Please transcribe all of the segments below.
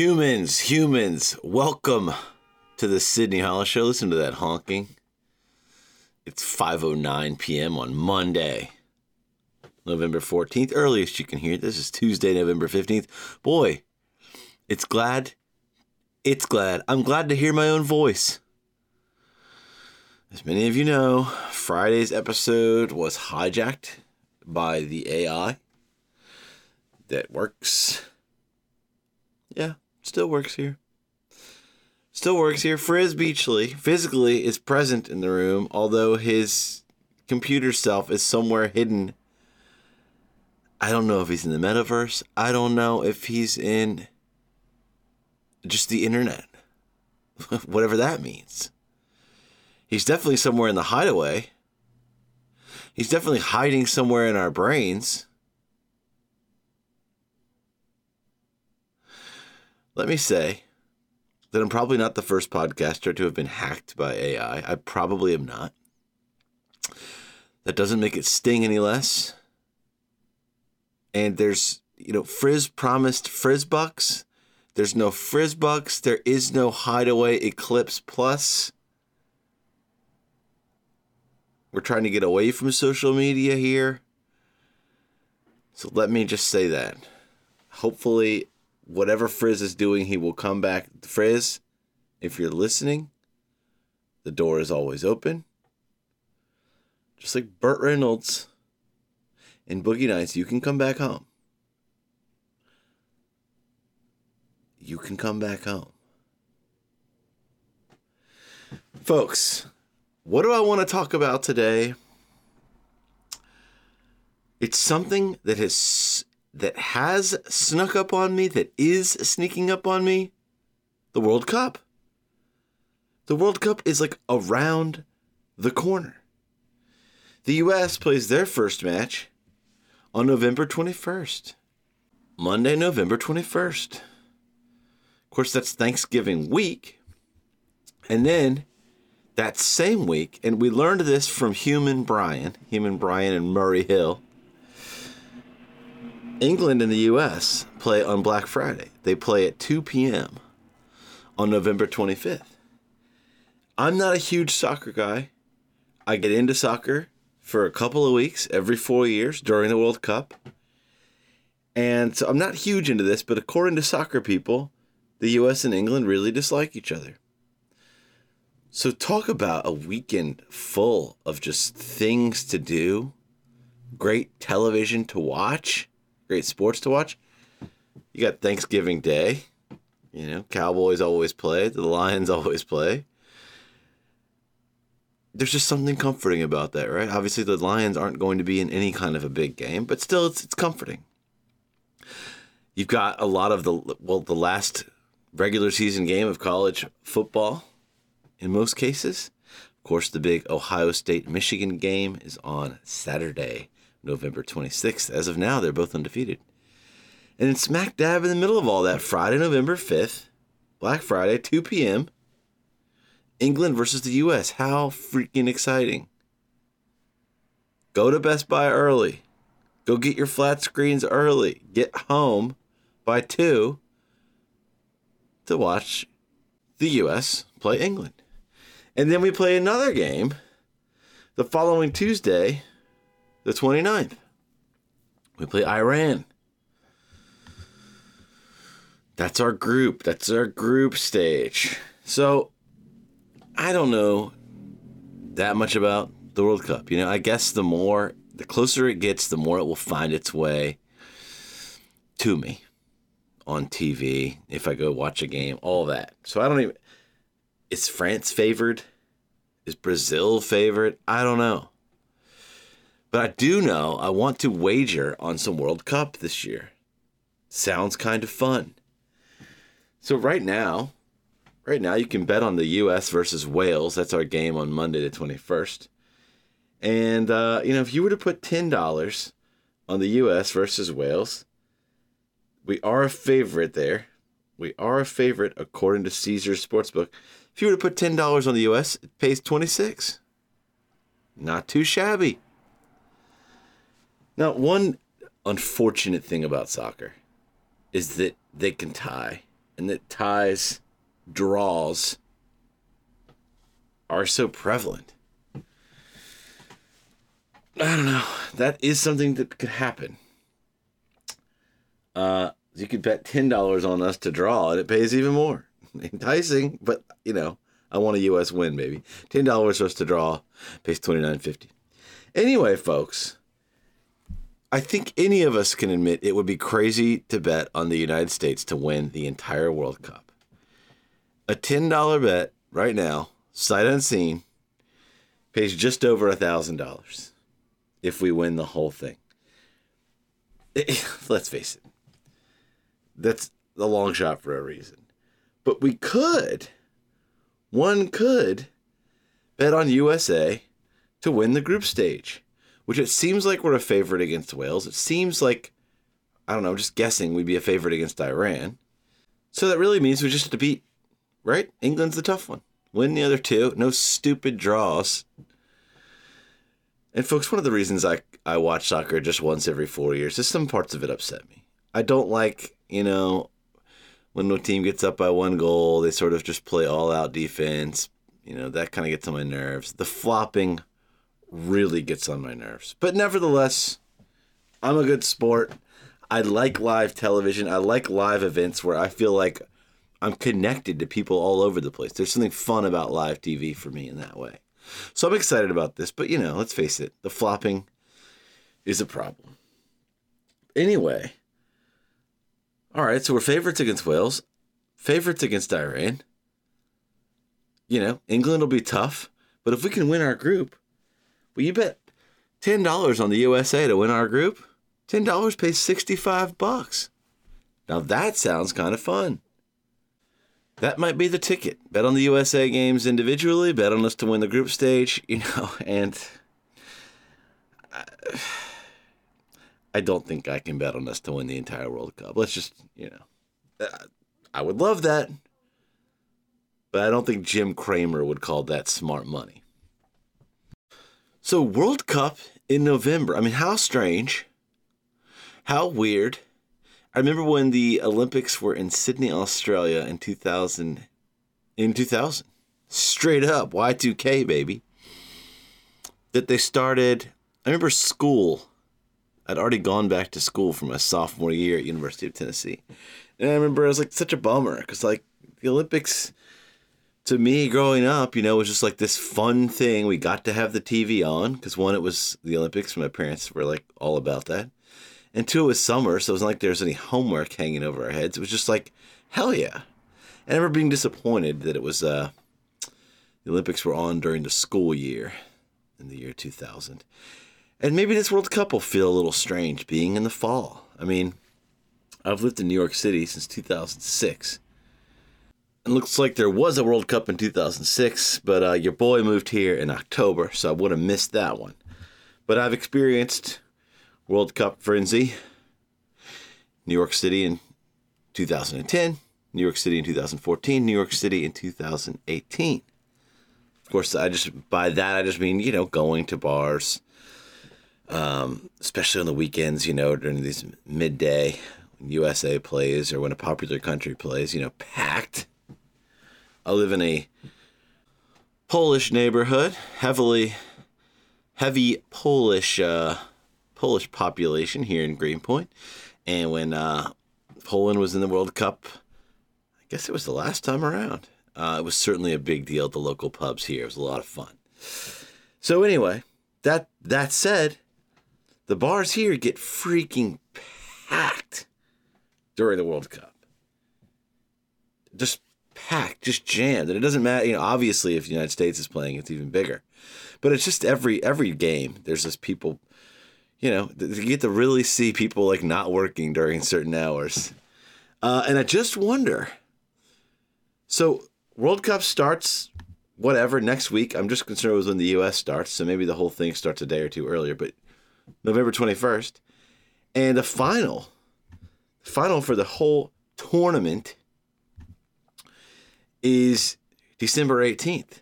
Humans, humans, welcome to the Sydney Hollis Show. Listen to that honking. It's 5:09 p.m. on Monday, November 14th. Earliest you can hear. This is Tuesday, November 15th. Boy, it's glad. It's glad. I'm glad to hear my own voice. As many of you know, Friday's episode was hijacked by the AI that works. Yeah, still works here. Still works here. Frizz Beachley physically is present in the room, although his computer self is somewhere hidden. I don't know if he's in the metaverse. I don't know if he's in just the internet. Whatever that means. He's definitely somewhere in the hideaway. He's definitely hiding somewhere in our brains. Let me say that I'm probably not the first podcaster to have been hacked by AI. I probably am not. That doesn't make it sting any less. And there's, you know, Frizz promised Frizz Bucks. There's no Frizz Bucks. There is no Hideaway Eclipse Plus. We're trying to get away from social media here. So let me just say that. Hopefully, whatever Frizz is doing, he will come back. Frizz, if you're listening, the door is always open. Just like Burt Reynolds in Boogie Nights, you can come back home. You can come back home. Folks, what do I want to talk about today? It's something that has that has snuck up on me, that is sneaking up on me. The World Cup. The World Cup is like around the corner. The US plays their first match on November 21st. Monday, November 21st. Of course, that's Thanksgiving week. And then that same week, and we learned this from Human Brian, Human Brian and Murray Hill. England and the US play on Black Friday. They play at 2 p.m. on November 25th. I'm not a huge soccer guy. I get into soccer for a couple of weeks every four years during the World Cup. And so I'm not huge into this, but according to soccer people, the US and England really dislike each other. So, talk about a weekend full of just things to do, great television to watch, great sports to watch. You got Thanksgiving Day, you know, Cowboys always play, the Lions always play. There's just something comforting about that, right? Obviously, the Lions aren't going to be in any kind of a big game, but still, it's, it's comforting. You've got a lot of the, well, the last regular season game of college football in most cases. Of course, the big Ohio State Michigan game is on Saturday, November 26th. As of now, they're both undefeated. And then smack dab in the middle of all that, Friday, November 5th, Black Friday, 2 p.m., England versus the U.S. How freaking exciting! Go to Best Buy early. Go get your flat screens early. Get home by 2 to watch the U.S. play England. And then we play another game the following Tuesday, the 29th. We play Iran. That's our group. That's our group stage. So I don't know that much about the World Cup. You know, I guess the more, the closer it gets, the more it will find its way to me on TV if I go watch a game, all that. So I don't even. Is France favored? Is Brazil favored? I don't know. But I do know I want to wager on some World Cup this year. Sounds kind of fun. So right now, right now you can bet on the U.S. versus Wales. That's our game on Monday the 21st. And uh, you know, if you were to put ten dollars on the U.S. versus Wales, we are a favorite there. We are a favorite according to Caesars Sportsbook. If you were to put ten dollars on the U.S., it pays twenty six. Not too shabby. Now, one unfortunate thing about soccer is that they can tie and that ties, draws are so prevalent. I don't know. That is something that could happen. Uh, you could bet ten dollars on us to draw, and it pays even more. Enticing, but you know, I want a U.S. win, baby. Ten dollars for us to draw pays twenty nine fifty. Anyway, folks, I think any of us can admit it would be crazy to bet on the United States to win the entire World Cup. A ten dollar bet right now, sight unseen, pays just over a thousand dollars if we win the whole thing. Let's face it, that's the long shot for a reason. But we could, one could, bet on USA to win the group stage, which it seems like we're a favorite against Wales. It seems like, I don't know, just guessing we'd be a favorite against Iran. So that really means we just have to beat, right? England's the tough one. Win the other two. No stupid draws. And folks, one of the reasons I, I watch soccer just once every four years is some parts of it upset me. I don't like, you know, when no team gets up by one goal, they sort of just play all out defense. You know, that kind of gets on my nerves. The flopping really gets on my nerves. But nevertheless, I'm a good sport. I like live television. I like live events where I feel like I'm connected to people all over the place. There's something fun about live TV for me in that way. So I'm excited about this, but you know, let's face it, the flopping is a problem. Anyway, all right, so we're favorites against Wales, favorites against Iran. You know, England will be tough, but if we can win our group, well, you bet ten dollars on the USA to win our group. Ten dollars pays sixty-five bucks. Now that sounds kind of fun. That might be the ticket. Bet on the USA games individually. Bet on us to win the group stage. You know, and. I, I don't think I can bet on us to win the entire World Cup. Let's just, you know, uh, I would love that, but I don't think Jim Cramer would call that smart money. So, World Cup in November. I mean, how strange, how weird. I remember when the Olympics were in Sydney, Australia in 2000. In 2000, straight up Y2K baby. That they started. I remember school I'd already gone back to school for my sophomore year at University of Tennessee. And I remember I was like such a bummer because like the Olympics to me growing up, you know, it was just like this fun thing. We got to have the TV on because one, it was the Olympics. My parents were like all about that. And two, it was summer, so it wasn't like there was any homework hanging over our heads. It was just like, hell yeah. And I remember being disappointed that it was uh, the Olympics were on during the school year in the year 2000. And maybe this World Cup will feel a little strange being in the fall. I mean, I've lived in New York City since 2006. It looks like there was a World Cup in 2006, but uh, your boy moved here in October, so I would have missed that one. But I've experienced World Cup frenzy. New York City in 2010, New York City in 2014, New York City in 2018. Of course, I just by that I just mean you know going to bars, um, especially on the weekends, you know, during these midday USA plays or when a popular country plays, you know, packed. I live in a Polish neighborhood, heavily, heavy Polish, uh, Polish population here in Greenpoint, and when uh, Poland was in the World Cup, I guess it was the last time around. Uh, it was certainly a big deal at the local pubs here. It was a lot of fun. So anyway, that that said, the bars here get freaking packed during the World Cup. Just packed, just jammed. And it doesn't matter, you know, obviously if the United States is playing, it's even bigger. But it's just every every game, there's just people, you know, you get to really see people like not working during certain hours. Uh, and I just wonder. So World Cup starts whatever next week. I'm just concerned with when the U.S. starts, so maybe the whole thing starts a day or two earlier. But November 21st. And the final, final for the whole tournament is December 18th.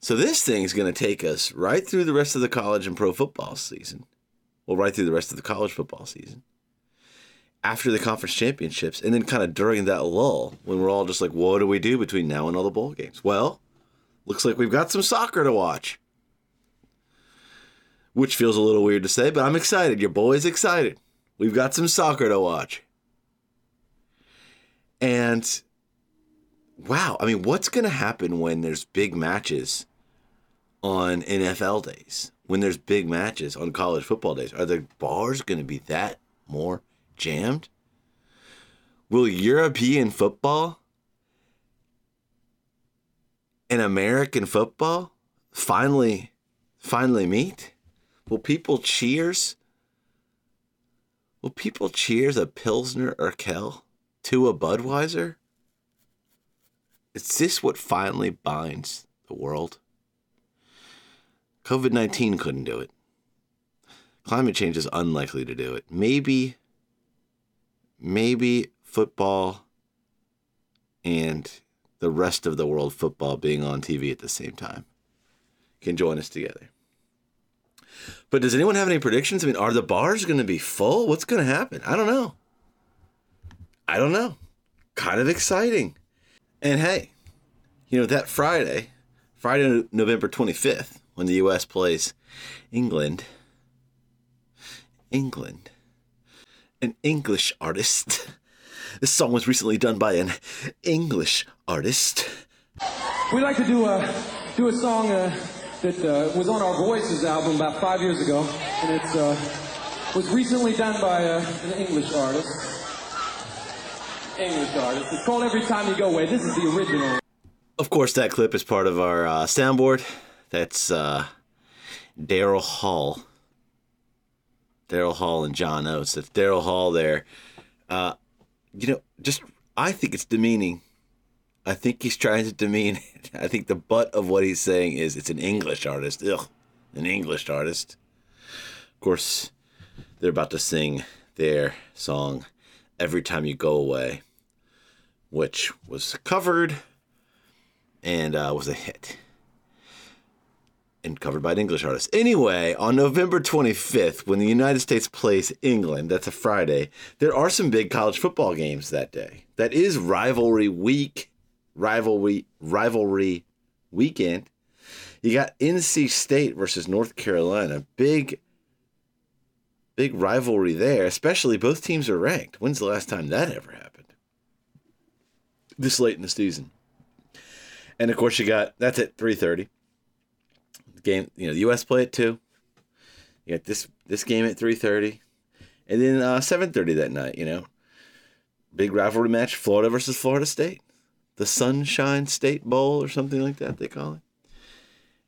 So this thing is going to take us right through the rest of the college and pro football season. Well, right through the rest of the college football season. after the conference championships, and then kind of during that lull when we're all just like, what do we do between now and all the bowl games? Well, looks like we've got some soccer to watch. Which feels a little weird to say, but I'm excited. Your boy's excited. We've got some soccer to watch. And wow, I mean, what's going to happen when there's big matches on NFL days? When there's big matches on college football days? Are the bars going to be that more jammed? Will European football and American football finally finally meet? Will people cheers? Will people cheers a Pilsner Urquell to a Budweiser? Is this what finally binds the world? COVID 19 couldn't do it. Climate change is unlikely to do it. Maybe, maybe football and the rest of the world football being on TV at the same time can join us together. But does anyone have any predictions? I mean, are the bars going to be full? What's going to happen? I don't know. I don't know. Kind of exciting. And hey, you know, that Friday, Friday, November 25th, when the U.S. plays England, England, an English artist. This song was recently done by an English artist. We like to do a do a song uh, that uh, was on our Voices album about five years ago, and it uh, was recently done by uh, an English artist. English artist. It's called Every Time You Go Away. This is the original. Of course, that clip is part of our uh, soundboard. That's uh, Daryl Hall. Daryl Hall and John Oates. That's Daryl Hall there. Uh, you know, just I think it's demeaning. I think he's trying to demean. It. I think the butt of what he's saying is it's an English artist. Ugh, an English artist. Of course, they're about to sing their song "Every Time You Go Away," which was covered and uh, was a hit and covered by an English artist. Anyway, on November 25th, when the United States plays England, that's a Friday, there are some big college football games that day. That is rivalry week, rivalry rivalry weekend. You got NC State versus North Carolina. Big big rivalry there, especially both teams are ranked. When's the last time that ever happened? This late in the season. And of course you got that's at 3:30 game, you know, the U.S. play at two. You got this this game at three thirty, and then uh, seven thirty that night. You know, big rivalry match: Florida versus Florida State, the Sunshine State Bowl or something like that they call it.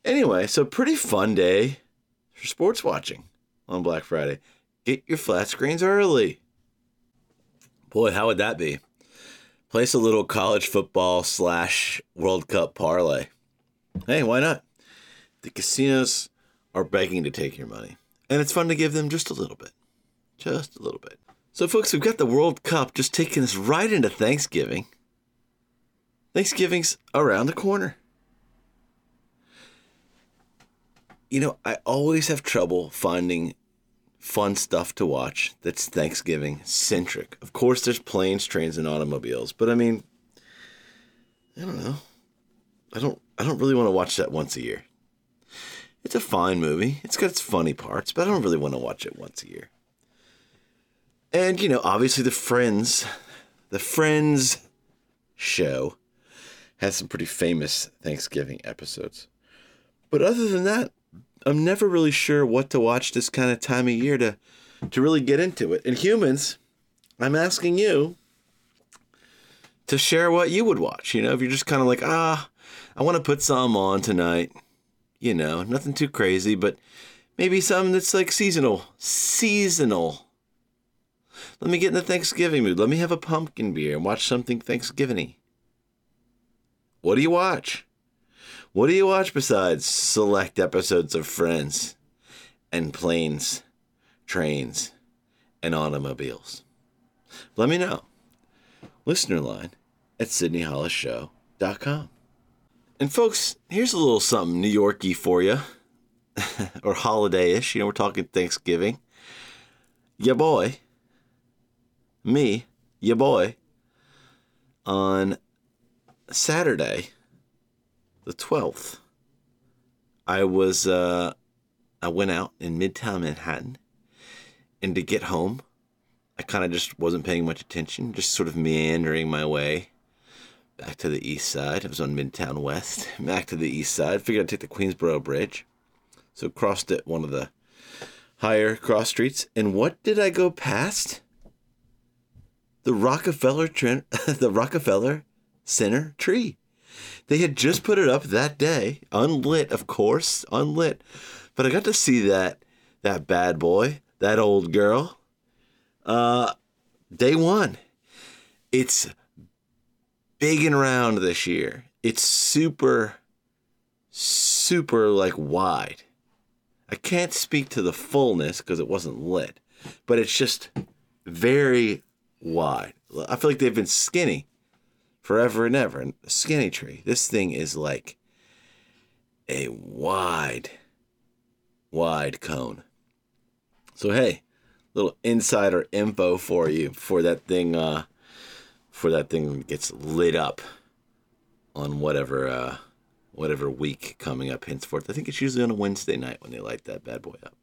Anyway, so pretty fun day for sports watching on Black Friday. Get your flat screens early. Boy, how would that be? Place a little college football slash World Cup parlay. Hey, why not? The casinos are begging to take your money, and it's fun to give them just a little bit. Just a little bit. So, folks, we've got the World Cup just taking us right into Thanksgiving. Thanksgiving's around the corner. You know, I always have trouble finding fun stuff to watch that's Thanksgiving centric. Of course, there's planes, trains, and automobiles, but I mean, I don't know. I don't. I don't really want to watch that once a year. It's a fine movie. It's got its funny parts, but I don't really want to watch it once a year. And, you know, obviously the Friends, the Friends show has some pretty famous Thanksgiving episodes. But other than that, I'm never really sure what to watch this kind of time of year to to really get into it. And humans, I'm asking you to share what you would watch. You know, if you're just kind of like, ah, I want to put some on tonight you know, nothing too crazy, but maybe something that's like seasonal. Seasonal. Let me get in the Thanksgiving mood. Let me have a pumpkin beer and watch something Thanksgiving What do you watch? What do you watch besides select episodes of Friends and planes, trains, and automobiles? Let me know. Listener line at sydneyhollisshow.com. And folks, here's a little something New Yorky for you, or holiday-ish. You know, we're talking Thanksgiving. Yeah, boy, me, your boy, on Saturday, the 12th, I was, uh, I went out in Midtown Manhattan, and to get home, I kind of just wasn't paying much attention, just sort of meandering my way back to the east side. I was on Midtown West, back to the east side. Figured I'd take the Queensboro Bridge. So crossed it one of the higher cross streets. And what did I go past? The Rockefeller the Rockefeller Center tree. They had just put it up that day, unlit, of course, unlit. But I got to see that that bad boy, that old girl. Uh day one. It's big and round this year. It's super, super like wide. I can't speak to the fullness because it wasn't lit, but it's just very wide. I feel like they've been skinny forever and ever. And skinny tree. This thing is like a wide, wide cone. So hey, little insider info for you for that thing. Uh, before that thing gets lit up on whatever uh, whatever week coming up henceforth. I think it's usually on a Wednesday night when they light that bad boy up.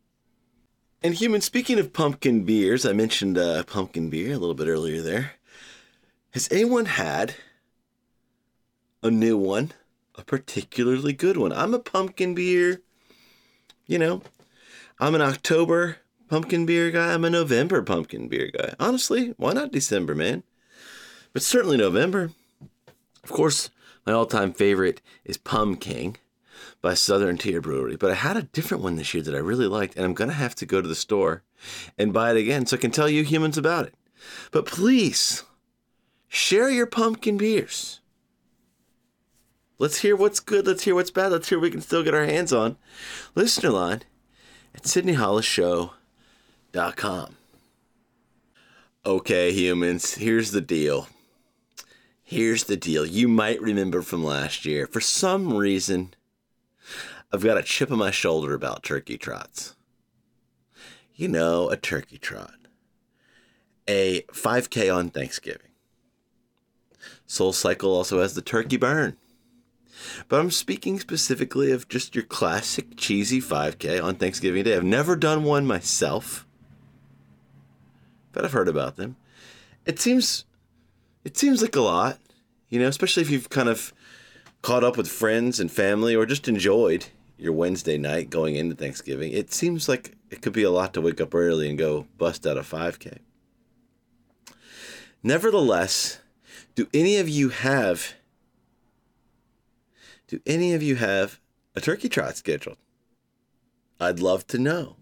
And human, speaking of pumpkin beers, I mentioned uh, pumpkin beer a little bit earlier there. Has anyone had a new one, a particularly good one? I'm a pumpkin beer, you know, I'm an October pumpkin beer guy. I'm a November pumpkin beer guy. Honestly, why not December, man? but certainly November. Of course, my all time favorite is Pumpkin by Southern Tier Brewery, but I had a different one this year that I really liked, and I'm going to have to go to the store and buy it again so I can tell you humans about it. But please, share your pumpkin beers. Let's hear what's good. Let's hear what's bad. Let's hear what we can still get our hands on. Listener line at SydneyHollisShow.com. Okay, humans, here's the deal. Here's the deal. You might remember from last year. For some reason, I've got a chip on my shoulder about turkey trots. You know, a turkey trot. A 5K on Thanksgiving. Soul Cycle also has the turkey burn. But I'm speaking specifically of just your classic cheesy 5K on Thanksgiving Day. I've never done one myself, but I've heard about them. It seems it seems like a lot, you know, especially if you've kind of caught up with friends and family or just enjoyed your Wednesday night going into Thanksgiving. It seems like it could be a lot to wake up early and go bust out a 5K. Nevertheless, do any of you have do any of you have a turkey trot scheduled? I'd love to know.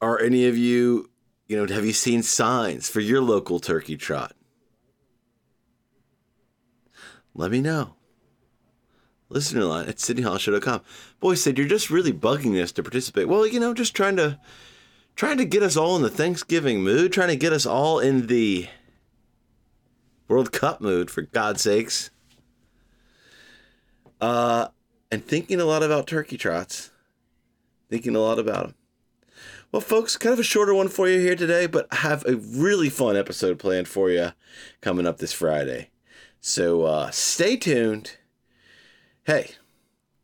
Are any of you, you know, have you seen signs for your local turkey trot? let me know. Listener line at sydneyhollisshow.com. Boy said you're just really bugging us to participate. Well, you know, just trying to trying to get us all in the Thanksgiving mood, trying to get us all in the World Cup mood, for God's sakes. Uh, and thinking a lot about turkey trots. Thinking a lot about them. Well, folks, kind of a shorter one for you here today, but I have a really fun episode planned for you coming up this Friday. So uh, stay tuned. Hey,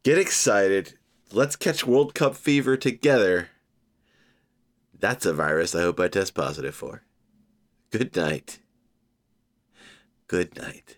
get excited. Let's catch World Cup fever together. That's a virus I hope I test positive for. Good night. Good night.